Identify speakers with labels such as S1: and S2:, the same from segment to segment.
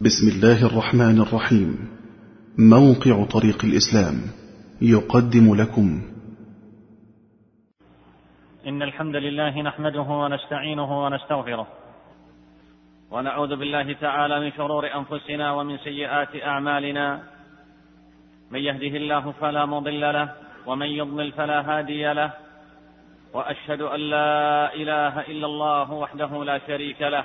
S1: بسم الله الرحمن الرحيم. موقع طريق الإسلام يقدم لكم.
S2: إن الحمد لله نحمده ونستعينه ونستغفره. ونعوذ بالله تعالى من شرور أنفسنا ومن سيئات أعمالنا. من يهده الله فلا مضل له ومن يضلل فلا هادي له. وأشهد أن لا إله إلا الله وحده لا شريك له.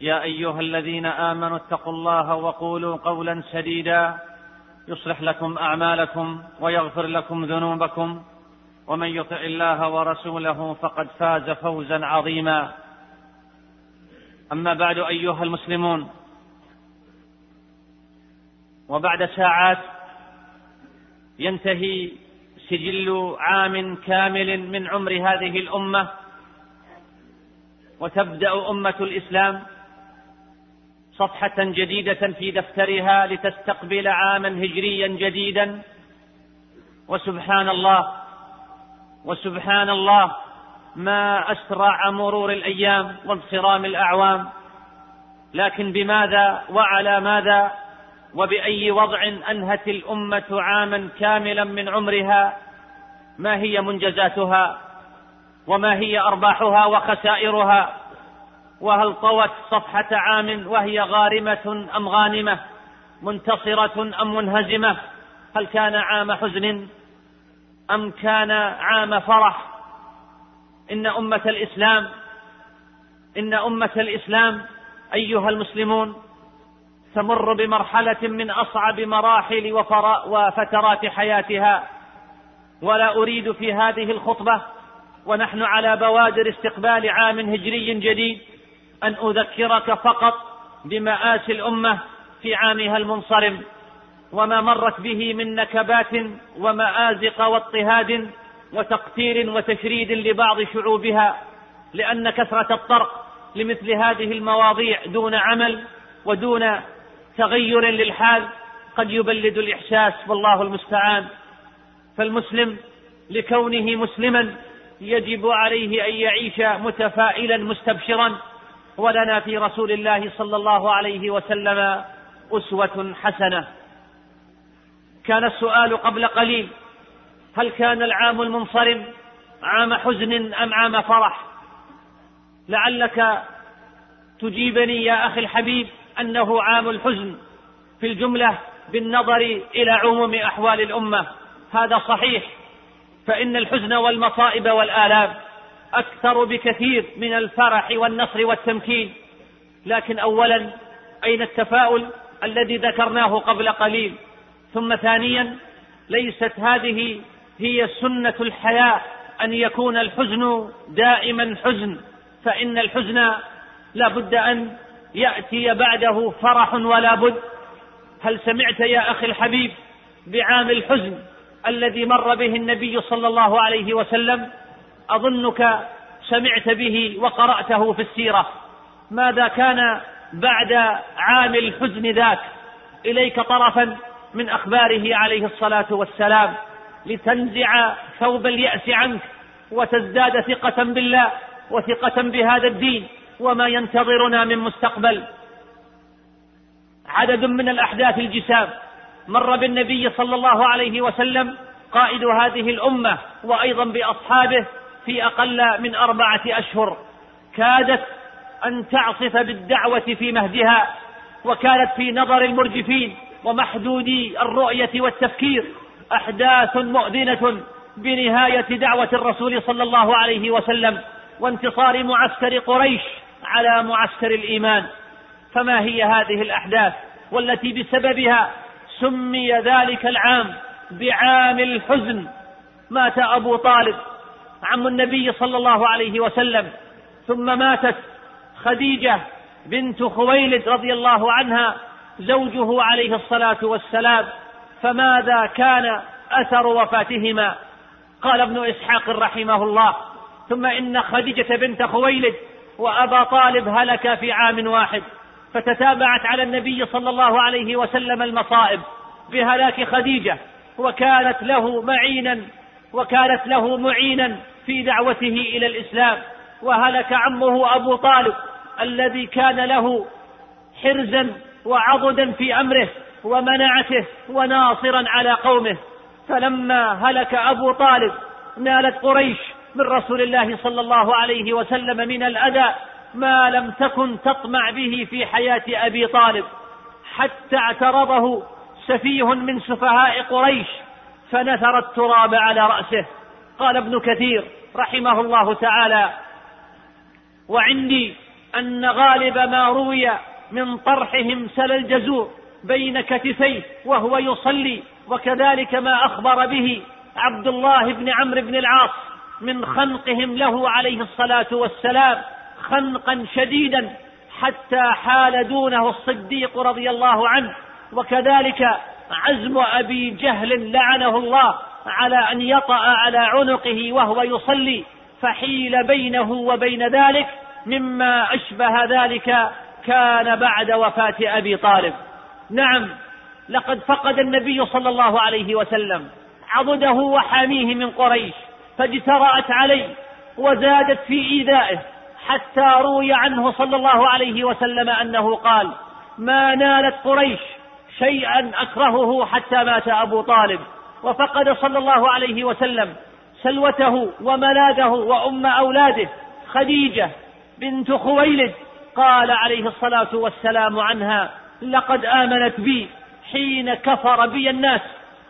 S2: يا أيها الذين آمنوا اتقوا الله وقولوا قولا سديدا يصلح لكم أعمالكم ويغفر لكم ذنوبكم ومن يطع الله ورسوله فقد فاز فوزا عظيما. أما بعد أيها المسلمون وبعد ساعات ينتهي سجل عام كامل من عمر هذه الأمة وتبدأ أمة الإسلام صفحة جديدة في دفترها لتستقبل عاما هجريا جديدا. وسبحان الله وسبحان الله ما أسرع مرور الأيام وانصرام الأعوام. لكن بماذا وعلى ماذا؟ وبأي وضع أنهت الأمة عاما كاملا من عمرها؟ ما هي منجزاتها؟ وما هي أرباحها وخسائرها؟ وهل طوت صفحة عام وهي غارمة أم غانمة؟ منتصرة أم منهزمة؟ هل كان عام حزن أم كان عام فرح؟ إن أمة الإسلام إن أمة الإسلام أيها المسلمون تمر بمرحلة من أصعب مراحل وفترات حياتها. ولا أريد في هذه الخطبة ونحن على بوادر استقبال عام هجري جديد. أن أذكرك فقط بمآسي الأمة في عامها المنصرم وما مرت به من نكبات ومآزق واضطهاد وتقتير وتشريد لبعض شعوبها لأن كثرة الطرق لمثل هذه المواضيع دون عمل ودون تغير للحال قد يبلد الإحساس والله المستعان. فالمسلم لكونه مسلما يجب عليه أن يعيش متفائلا مستبشرا ولنا في رسول الله صلى الله عليه وسلم أسوة حسنة. كان السؤال قبل قليل هل كان العام المنصرم عام حزن أم عام فرح؟ لعلك تجيبني يا أخي الحبيب أنه عام الحزن في الجملة بالنظر إلى عموم أحوال الأمة. هذا صحيح فإن الحزن والمصائب والآلام أكثر بكثير من الفرح والنصر والتمكين. لكن اولا أين التفاؤل الذي ذكرناه قبل قليل؟ ثم ثانيا ليست هذه هي سنة الحياة أن يكون الحزن دائما حزن. فإن الحزن لا بد أن يأتي بعده فرح ولا بد. هل سمعت يا أخي الحبيب بعام الحزن الذي مر به النبي صلى الله عليه وسلم؟ أظنك سمعت به وقرأته في السيرة. ماذا كان بعد عام الحزن ذاك؟ إليك طرفا من أخباره عليه الصلاة والسلام. لتنزع ثوب اليأس عنك وتزداد ثقة بالله وثقة بهذا الدين وما ينتظرنا من مستقبل. عدد من الأحداث الجسام. مر بالنبي صلى الله عليه وسلم قائد هذه الأمة وأيضا بأصحابه في أقل من أربعة أشهر كادت أن تعصف بالدعوة في مهدها وكانت في نظر المرجفين ومحدودي الرؤية والتفكير أحداث مؤذنة بنهاية دعوة الرسول صلى الله عليه وسلم وانتصار معسكر قريش على معسكر الإيمان. فما هي هذه الأحداث والتي بسببها سمي ذلك العام بعام الحزن؟ مات أبو طالب عم النبي صلى الله عليه وسلم. ثم ماتت خديجة بنت خويلد رضي الله عنها زوجه عليه الصلاة والسلام. فماذا كان أثر وفاتهما؟ قال ابن إسحاق رحمه الله. ثم إن خديجة بنت خويلد وأبا طالب هلك في عام واحد فتتابعت على النبي صلى الله عليه وسلم المصائب بهلاك خديجة وكانت له معينا وكانت له معينا في دعوته إلى الإسلام وهلك عمه أبو طالب الذي كان له حرزا وعضدا في أمره ومنعته وناصرا على قومه. فلما هلك أبو طالب نالت قريش من رسول الله صلى الله عليه وسلم من الأذى ما لم تكن تطمع به في حياة أبي طالب حتى اعترضه سفيه من سفهاء قريش فنثر التراب على رأسه. قال ابن كثير رحمه الله تعالى وعندي أن غالب ما روي من طرحهم سل الجزور بين كتفيه وهو يصلي وكذلك ما أخبر به عبد الله بن عمرو بن العاص من خنقهم له عليه الصلاة والسلام خنقا شديدا حتى حال دونه الصديق رضي الله عنه. وكذلك عزم أبي جهل لعنه الله على أن يطأ على عنقه وهو يصلي فحيل بينه وبين ذلك مما أشبه ذلك كان بعد وفاة أبي طالب. نعم لقد فقد النبي صلى الله عليه وسلم عضده وحاميه من قريش فاجترأت عليه وزادت في إيذائه حتى روي عنه صلى الله عليه وسلم أنه قال ما نالت قريش شيئا أكرهه حتى مات أبو طالب. وفقد صلى الله عليه وسلم سلوته وملاذه وأم أولاده خديجة بنت خويلد. قال عليه الصلاة والسلام عنها لقد آمنت بي حين كفر بي الناس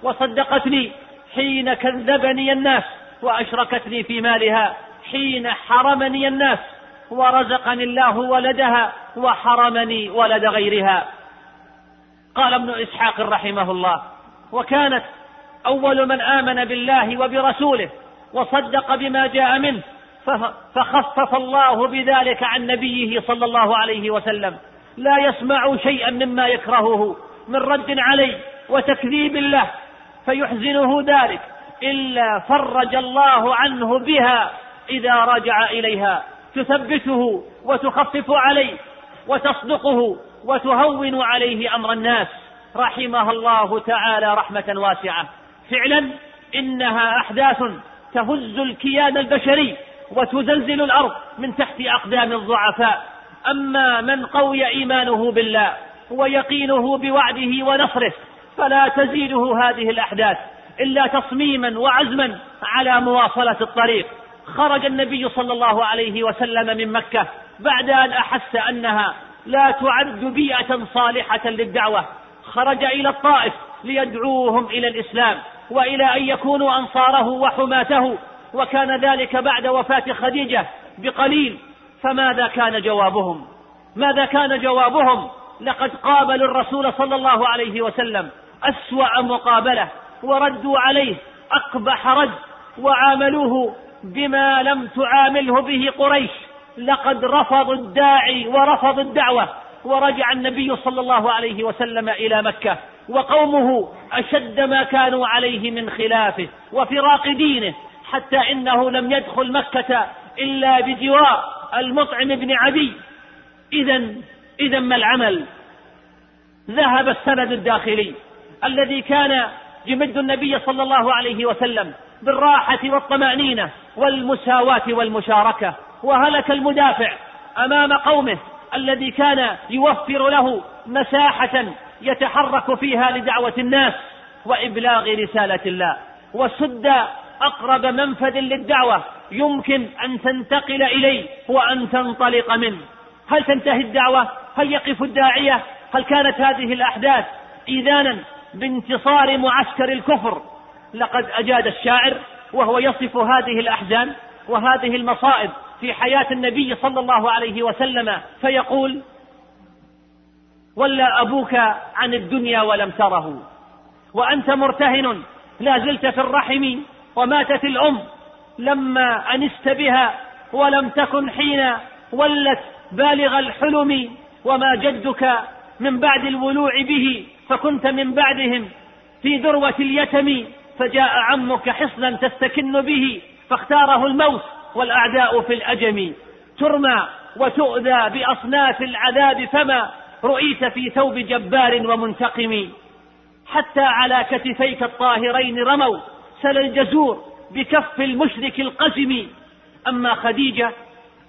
S2: وصدقتني حين كذبني الناس وأشركتني في مالها حين حرمني الناس ورزقني الله ولدها وحرمني ولد غيرها. قال ابن إسحاق رحمه الله وكانت أول من آمن بالله وبرسوله وصدق بما جاء منه فخفف الله بذلك عن نبيه صلى الله عليه وسلم. لا يسمع شيئا مما يكرهه من رد عليه وتكذيب له فيحزنه ذلك إلا فرج الله عنه بها إذا رجع إليها. تثبته وتخفف عليه وتصدقه وتهون عليه أمر الناس. رحمها الله تعالى رحمة واسعة. فعلا إنها أحداث تهز الكيان البشري وتزلزل الأرض من تحت أقدام الضعفاء. أما من قوي إيمانه بالله ويقينه بوعده ونصره فلا تزيده هذه الأحداث إلا تصميما وعزما على مواصلة الطريق. خرج النبي صلى الله عليه وسلم من مكة بعد أن أحس أنها لا تعد بيئة صالحة للدعوة. خرج إلى الطائف ليدعوهم إلى الإسلام وإلى أن يكونوا أنصاره وحماته. وكان ذلك بعد وفاة خديجة بقليل. فماذا كان جوابهم؟ ماذا كان جوابهم؟ لقد قابلوا الرسول صلى الله عليه وسلم أسوأ مقابلة وردوا عليه أقبح رد وعاملوه بما لم تعامله به قريش. لقد رفضوا الداعي ورفضوا الدعوة ورجع النبي صلى الله عليه وسلم إلى مكة. وقومه أشد ما كانوا عليه من خلافه وفراق دينه حتى إنه لم يدخل مكة إلا بجوار المطعم بن عدي. إذا إذا ما العمل؟ ذهب السند الداخلي الذي كان يمد النبي صلى الله عليه وسلم بالراحة والطمأنينة والمساواة والمشاركة وهلك المدافع أمام قومه الذي كان يوفر له مساحة يتحرك فيها لدعوة الناس وإبلاغ رسالة الله. وسد أقرب منفذ للدعوة يمكن أن تنتقل إليه وأن تنطلق منه. هل تنتهي الدعوة؟ هل يقف الداعية؟ هل كانت هذه الأحداث إذانا بانتصار معسكر الكفر؟ لقد أجاد الشاعر وهو يصف هذه الأحزان وهذه المصائب في حياة النبي صلى الله عليه وسلم فيقول ولا أبوك عن الدنيا ولم تره. وأنت مرتهن لا زلت في الرحم وماتت الأم. لما أنست بها ولم تكن حين ولت بالغ الحلم. وما جدك من بعد الولوع به فكنت من بعدهم. في ذروة اليتم فجاء عمك حصنا تستكن به فاختاره الموت والأعداء في الأجم. ترمى وتؤذى بأصناف العذاب فما رؤيت في ثوب جبار ومنتقم. حتى على كتفيك الطاهرين رموا سل الجزور بكف المشرك القزم. أما خديجة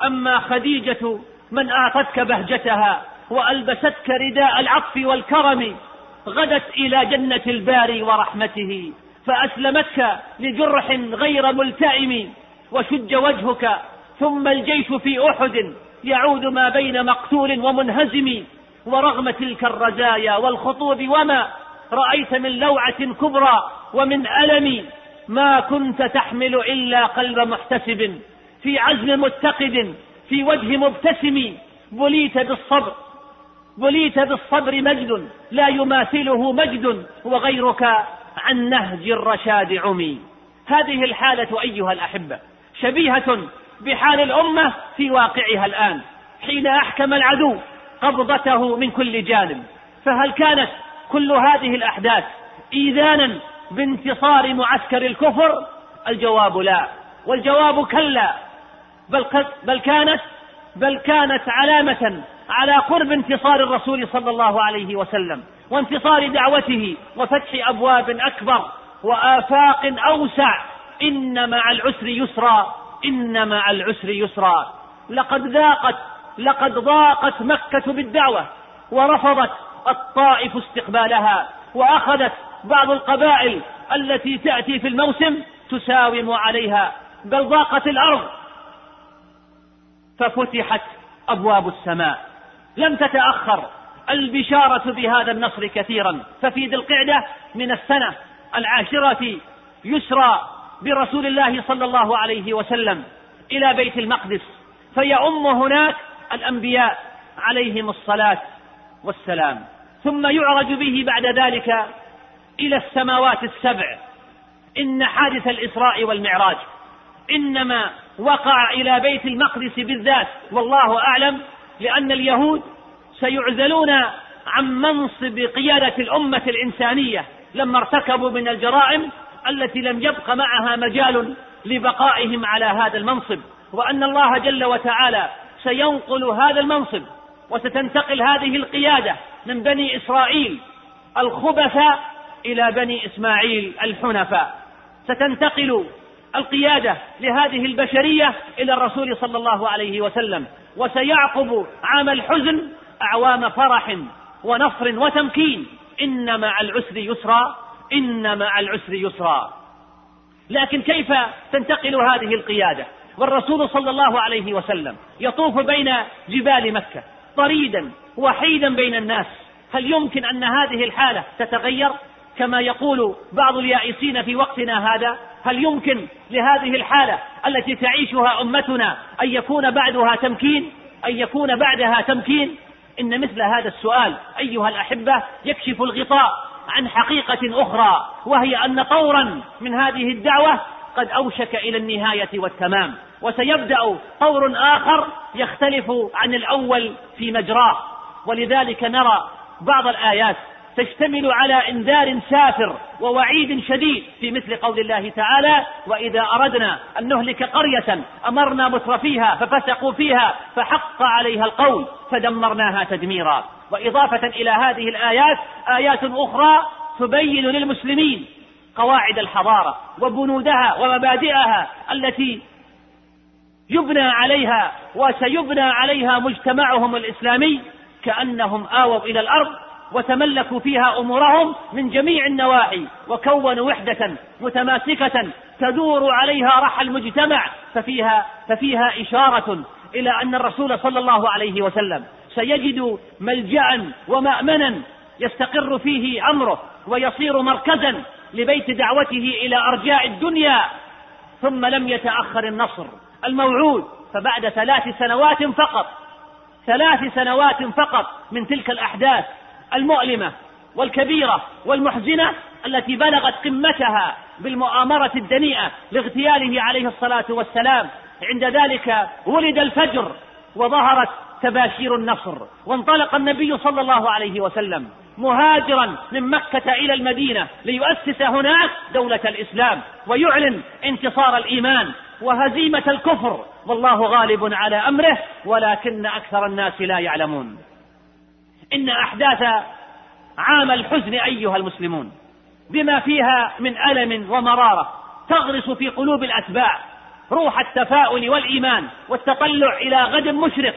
S2: أما خديجة من أعطتك بهجتها وألبستك رداء العطف والكرم غدت إلى جنة الباري ورحمته فأسلمتك لجرح غير ملتئم وشج وجهك ثم الجيش في أحد يعود ما بين مقتول ومنهزم. ورغم تلك الرزايا والخطوب وما رأيت من لوعة كبرى ومن ألم ما كنت تحمل إلا قلب محتسب في عزم متقد في وجه مبتسم بليت بالصبر بليت بالصبر مجد لا يماثله مجد وغيرك عن نهج الرشاد عمي. هذه الحالة أيها الأحبة شبيهة بحال الأمة في واقعها الآن. حين أحكم العدو قبضته من كل جانب. فهل كانت كل هذه الأحداث إيذانا بانتصار معسكر الكفر؟ الجواب لا. والجواب كلا. بل, بل كانت بل كانت علامة على قرب انتصار الرسول صلى الله عليه وسلم وانتصار دعوته وفتح أبواب أكبر وآفاق أوسع. إن مع العسر يسرا إن مع العسر يسرا. لقد ذاقت لقد ضاقت مكة بالدعوة ورفضت الطائف استقبالها وأخذت بعض القبائل التي تأتي في الموسم تساوم عليها بل ضاقت الأرض. ففتحت أبواب السماء. لم تتأخر البشارة بهذا النصر كثيرا. ففي ذي القعدة من السنة العاشرة يسرى برسول الله صلى الله عليه وسلم إلى بيت المقدس فيؤم هناك الأنبياء عليهم الصلاة والسلام. ثم يعرج به بعد ذلك إلى السماوات السبع. إن حادث الإسراء والمعراج. إنما وقع إلى بيت المقدس بالذات. والله أعلم لأن اليهود سيعزلون عن منصب قيادة الأمة الإنسانية لما ارتكبوا من الجرائم التي لم يبق معها مجال لبقائهم على هذا المنصب. وأن الله جل وتعالى سينقل هذا المنصب وستنتقل هذه القيادة من بني إسرائيل الخبثاء إلى بني إسماعيل الحنفاء. ستنتقل القيادة لهذه البشرية إلى الرسول صلى الله عليه وسلم وسيعقب عام الحزن أعوام فرح ونصر وتمكين. إن مع العسر يسرا إن مع العسر يسرا. لكن كيف تنتقل هذه القيادة؟ والرسول صلى الله عليه وسلم يطوف بين جبال مكة طريدا وحيدا بين الناس. هل يمكن أن هذه الحالة تتغير كما يقول بعض اليائسين في وقتنا هذا؟ هل يمكن لهذه الحالة التي تعيشها أمتنا أن يكون بعدها تمكين؟ أن يكون بعدها تمكين؟ إن مثل هذا السؤال أيها الأحبة يكشف الغطاء عن حقيقة أخرى وهي أن طورا من هذه الدعوة قد أوشك إلى النهاية والتمام. وسيبدأ طور آخر يختلف عن الأول في مجراه. ولذلك نرى بعض الآيات تشتمل على إنذار سافر ووعيد شديد في مثل قول الله تعالى وإذا أردنا أن نهلك قرية أمرنا مترفيها ففسقوا فيها فحق عليها القول فدمرناها تدميرا. وإضافة إلى هذه الآيات آيات أخرى تبين للمسلمين قواعد الحضارة وبنودها ومبادئها التي يبنى عليها وسيبنى عليها مجتمعهم الإسلامي كأنهم آووا إلى الأرض وتملكوا فيها أمورهم من جميع النواحي وكونوا وحدة متماسكة تدور عليها رحى المجتمع ففيها ففيها إشارة إلى أن الرسول صلى الله عليه وسلم سيجد ملجأ ومأمنا يستقر فيه أمره ويصير مركزا لبيت دعوته إلى أرجاء الدنيا ثم لم يتأخر النصر الموعود فبعد ثلاث سنوات فقط ثلاث سنوات فقط من تلك الأحداث المؤلمة والكبيرة والمحزنة التي بلغت قمتها بالمؤامرة الدنيئة لاغتياله عليه الصلاة والسلام. عند ذلك ولد الفجر وظهرت تباشير النصر وانطلق النبي صلى الله عليه وسلم. مهاجرا من مكة إلى المدينة ليؤسس هناك دولة الإسلام ويعلن انتصار الإيمان وهزيمة الكفر. والله غالب على أمره ولكن أكثر الناس لا يعلمون. إن أحداث عام الحزن أيها المسلمون بما فيها من ألم ومرارة تغرس في قلوب الأتباع روح التفاؤل والإيمان والتطلع إلى غد مشرق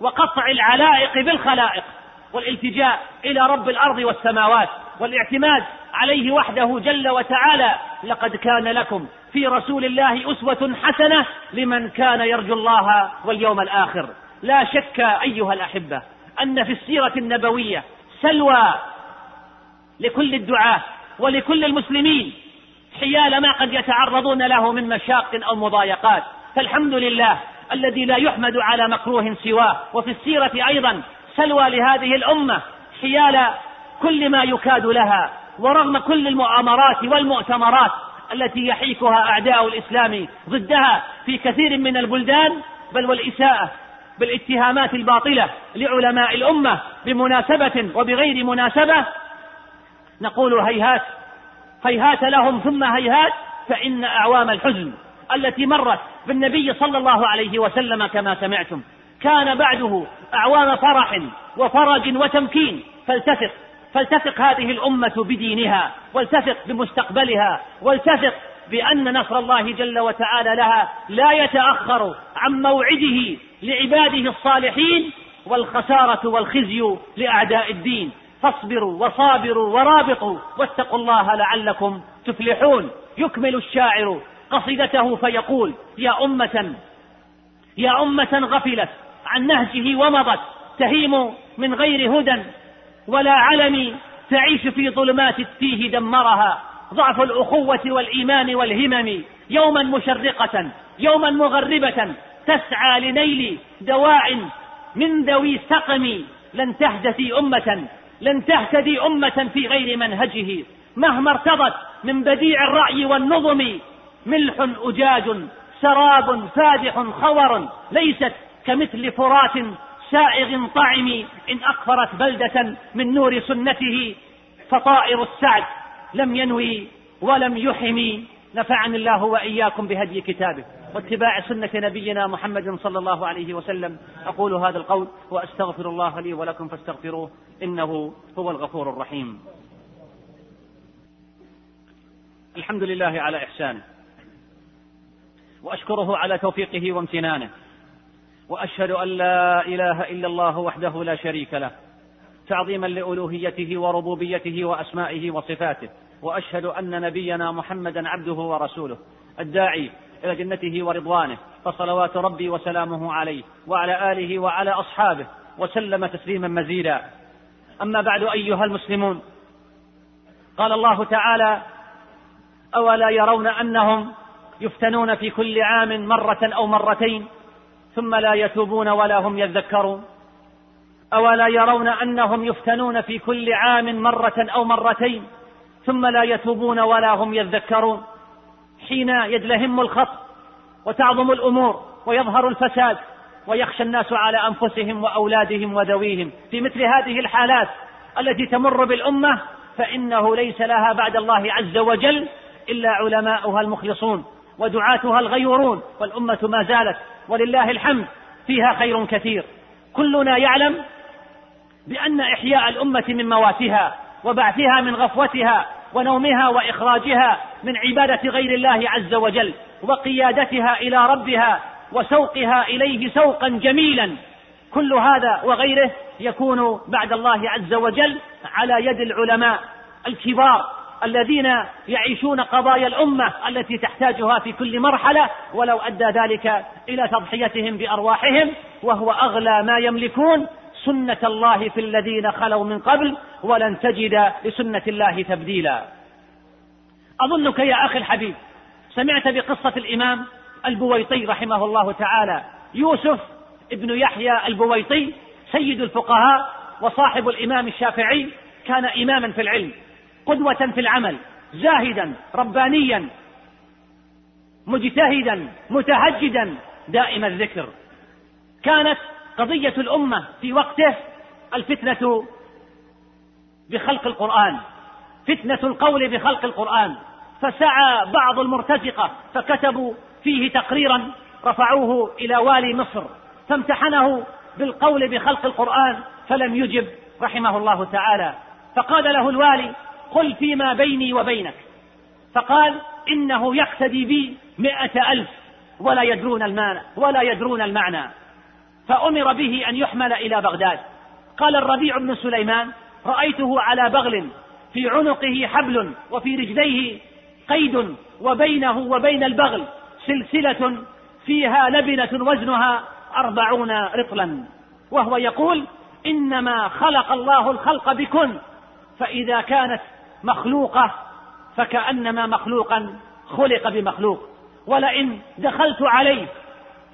S2: وقطع العلائق بالخلائق. والالتجاء إلى رب الأرض والسماوات والاعتماد عليه وحده جل وتعالى لقد كان لكم في رسول الله أسوة حسنة لمن كان يرجو الله واليوم الآخر. لا شك أيها الأحبة أن في السيرة النبوية سلوى لكل الدعاة ولكل المسلمين حيال ما قد يتعرضون له من مشاق أو مضايقات. فالحمد لله الذي لا يحمد على مكروه سواه. وفي السيرة أيضا سلوى لهذه الأمة حيال كل ما يكاد لها ورغم كل المؤامرات والمؤتمرات التي يحيكها أعداء الإسلام ضدها في كثير من البلدان بل والإساءة بالاتهامات الباطلة لعلماء الأمة بمناسبة وبغير مناسبة نقول هيهات هيهات لهم ثم هيهات فإن أعوام الحزن التي مرت بالنبي صلى الله عليه وسلم كما سمعتم. كان بعده أعوام فرح وفرج وتمكين. فلتثق فلتثق هذه الأمة بدينها ولتثق بمستقبلها ولتثق بأن نصر الله جل وتعالى لها لا يتأخر عن موعده لعباده الصالحين والخسارة والخزي لأعداء الدين. فاصبروا وصابروا ورابطوا واتقوا الله لعلكم تفلحون. يكمل الشاعر قصيدته فيقول يا أمة يا أمة غفلت عن نهجه ومضت تهيم من غير هدى ولا علم تعيش في ظلمات التيه دمرها ضعف الأخوة والإيمان والهمم يوما مشرقة يوما مغربة تسعى لنيل دواع من ذوي سقم لن تهتدي أمة لن تهتدي أمة في غير منهجه. مهما ارتضت من بديع الرأي والنظم ملح أجاج سراب فادح خور ليست كمثل فرات سائغ طعم إن أقفرت بلدة من نور سنته فطائر السعد لم ينوي ولم يحم نفعني الله وإياكم بهدي كتابه واتباع سنة نبينا محمد صلى الله عليه وسلم. أقول هذا القول وأستغفر الله لي ولكم فاستغفروه إنه هو الغفور الرحيم. الحمد لله على إحسانه وأشكره على توفيقه وامتنانه. وأشهد أن لا إله إلا الله وحده لا شريك له تعظيما لألوهيته وربوبيته وأسمائه وصفاته وأشهد أن نبينا محمدا عبده ورسوله الداعي إلى جنته ورضوانه فصلوات ربي وسلامه عليه وعلى آله وعلى أصحابه وسلم تسليما مزيدا. أما بعد أيها المسلمون قال الله تعالى أولا يرون أنهم يفتنون في كل عام مرة أو مرتين ثم لا يتوبون ولا هم يذكرون. أولا يرون أنهم يفتنون في كل عام مرة أو مرتين ثم لا يتوبون ولا هم يذكرون. حين يدلهم الخط وتعظم الأمور ويظهر الفساد ويخشى الناس على أنفسهم وأولادهم وذويهم في مثل هذه الحالات التي تمر بالأمة فإنه ليس لها بعد الله عز وجل إلا علماؤها المخلصون. ودعاتها الغيورون والأمة ما زالت ولله الحمد فيها خير كثير. كلنا يعلم بأن إحياء الأمة من مواتها وبعثها من غفوتها ونومها وإخراجها من عبادة غير الله عز وجل وقيادتها إلى ربها وسوقها إليه سوقا جميلا. كل هذا وغيره يكون بعد الله عز وجل على يد العلماء الكبار الذين يعيشون قضايا الأمة التي تحتاجها في كل مرحلة ولو أدى ذلك إلى تضحيتهم بأرواحهم وهو أغلى ما يملكون سنة الله في الذين خلوا من قبل ولن تجد لسنة الله تبديلا. أظنك يا أخي الحبيب سمعت بقصة الإمام البويطي رحمه الله تعالى. يوسف ابن يحيى البويطي سيد الفقهاء وصاحب الإمام الشافعي كان إماما في العلم. قدوة في العمل زاهدا ربانيا مجتهدا متهجدا دائم الذكر. كانت قضية الأمة في وقته الفتنة بخلق القرآن فتنة القول بخلق القرآن. فسعى بعض المرتزقة فكتبوا فيه تقريرا رفعوه إلى والي مصر فامتحنه بالقول بخلق القرآن فلم يجب رحمه الله تعالى. فقال له الوالي قل فيما بيني وبينك. فقال إنه يقتدي بي مئة ألف ولا يدرون المعنى ولا يدرون المعنى. فأمر به أن يحمل إلى بغداد. قال الربيع بن سليمان رأيته على بغل في عنقه حبل وفي رجليه قيد وبينه وبين البغل سلسلة فيها لبنة وزنها أربعون رطلا. وهو يقول إنما خلق الله الخلق بكن فإذا كانت مخلوقة فكأنما مخلوقا خلق بمخلوق. ولئن دخلت عليه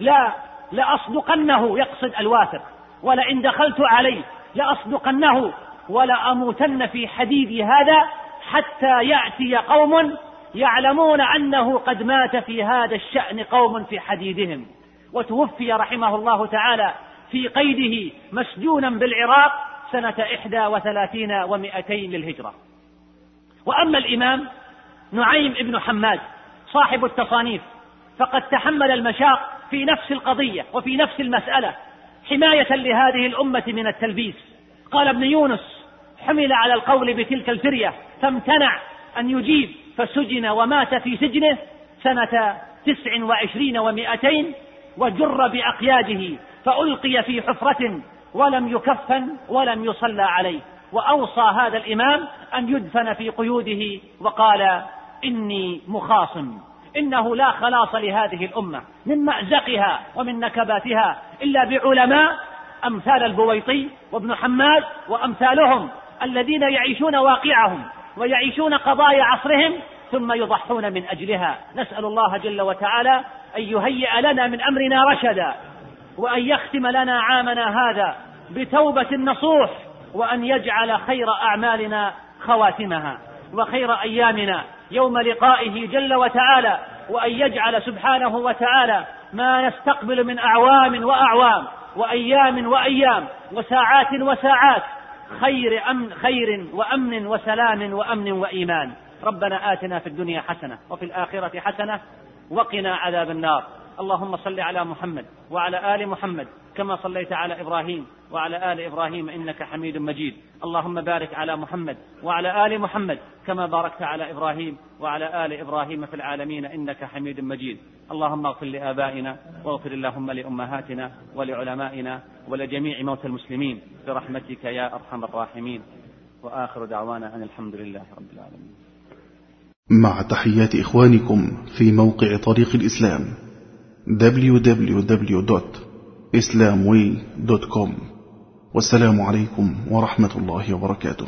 S2: لا لأصدقنه يقصد الواثق. ولئن دخلت عليه لأصدقنه ولأموتن في حديدي هذا حتى يأتي قوم يعلمون أنه قد مات في هذا الشأن قوم في حديدهم. وتوفي رحمه الله تعالى في قيده مسجونا بالعراق سنة إحدى وثلاثين ومائتين للهجرة. وأما الإمام نعيم بن حماد صاحب التصانيف فقد تحمل المشاق في نفس القضية وفي نفس المسألة حماية لهذه الأمة من التلبيس. قال ابن يونس حمل على القول بتلك الفرية فامتنع أن يجيب فسجن ومات في سجنه سنة تسع وعشرين ومائتين وجر بأقياده فألقي في حفرة ولم يكفن ولم يصلى عليه. وأوصى هذا الإمام أن يدفن في قيوده وقال إني مخاصم إنه لا خلاص لهذه الأمة من مأزقها ومن نكباتها إلا بعلماء أمثال البويطي وابن حماد وأمثالهم الذين يعيشون واقعهم ويعيشون قضايا عصرهم ثم يضحون من أجلها. نسأل الله جل وتعالى أن يهيئ لنا من أمرنا رشدا وأن يختم لنا عامنا هذا بتوبة نصوح وأن يجعل خير أعمالنا خواتمها وخير أيامنا. يوم لقائه جل وتعالى وأن يجعل سبحانه وتعالى ما نستقبل من أعوام وأعوام وأيام وأيام وساعات وساعات خير أمن خير وأمن وسلام وأمن وإيمان. ربنا آتنا في الدنيا حسنة وفي الآخرة حسنة وقنا عذاب النار. اللهم صل على محمد وعلى آل محمد كما صليت على إبراهيم وعلى آل إبراهيم إنك حميد مجيد. اللهم بارك على محمد وعلى آل محمد كما باركت على إبراهيم وعلى آل إبراهيم في العالمين إنك حميد مجيد. اللهم اغفر لآبائنا واغفر اللهم لأمهاتنا ولعلمائنا ولجميع موتى المسلمين برحمتك يا أرحم الراحمين. وآخر دعوانا أن الحمد لله رب العالمين.
S1: مع تحيات إخوانكم في موقع طريق الإسلام. www.islamway.com والسلام عليكم ورحمة الله وبركاته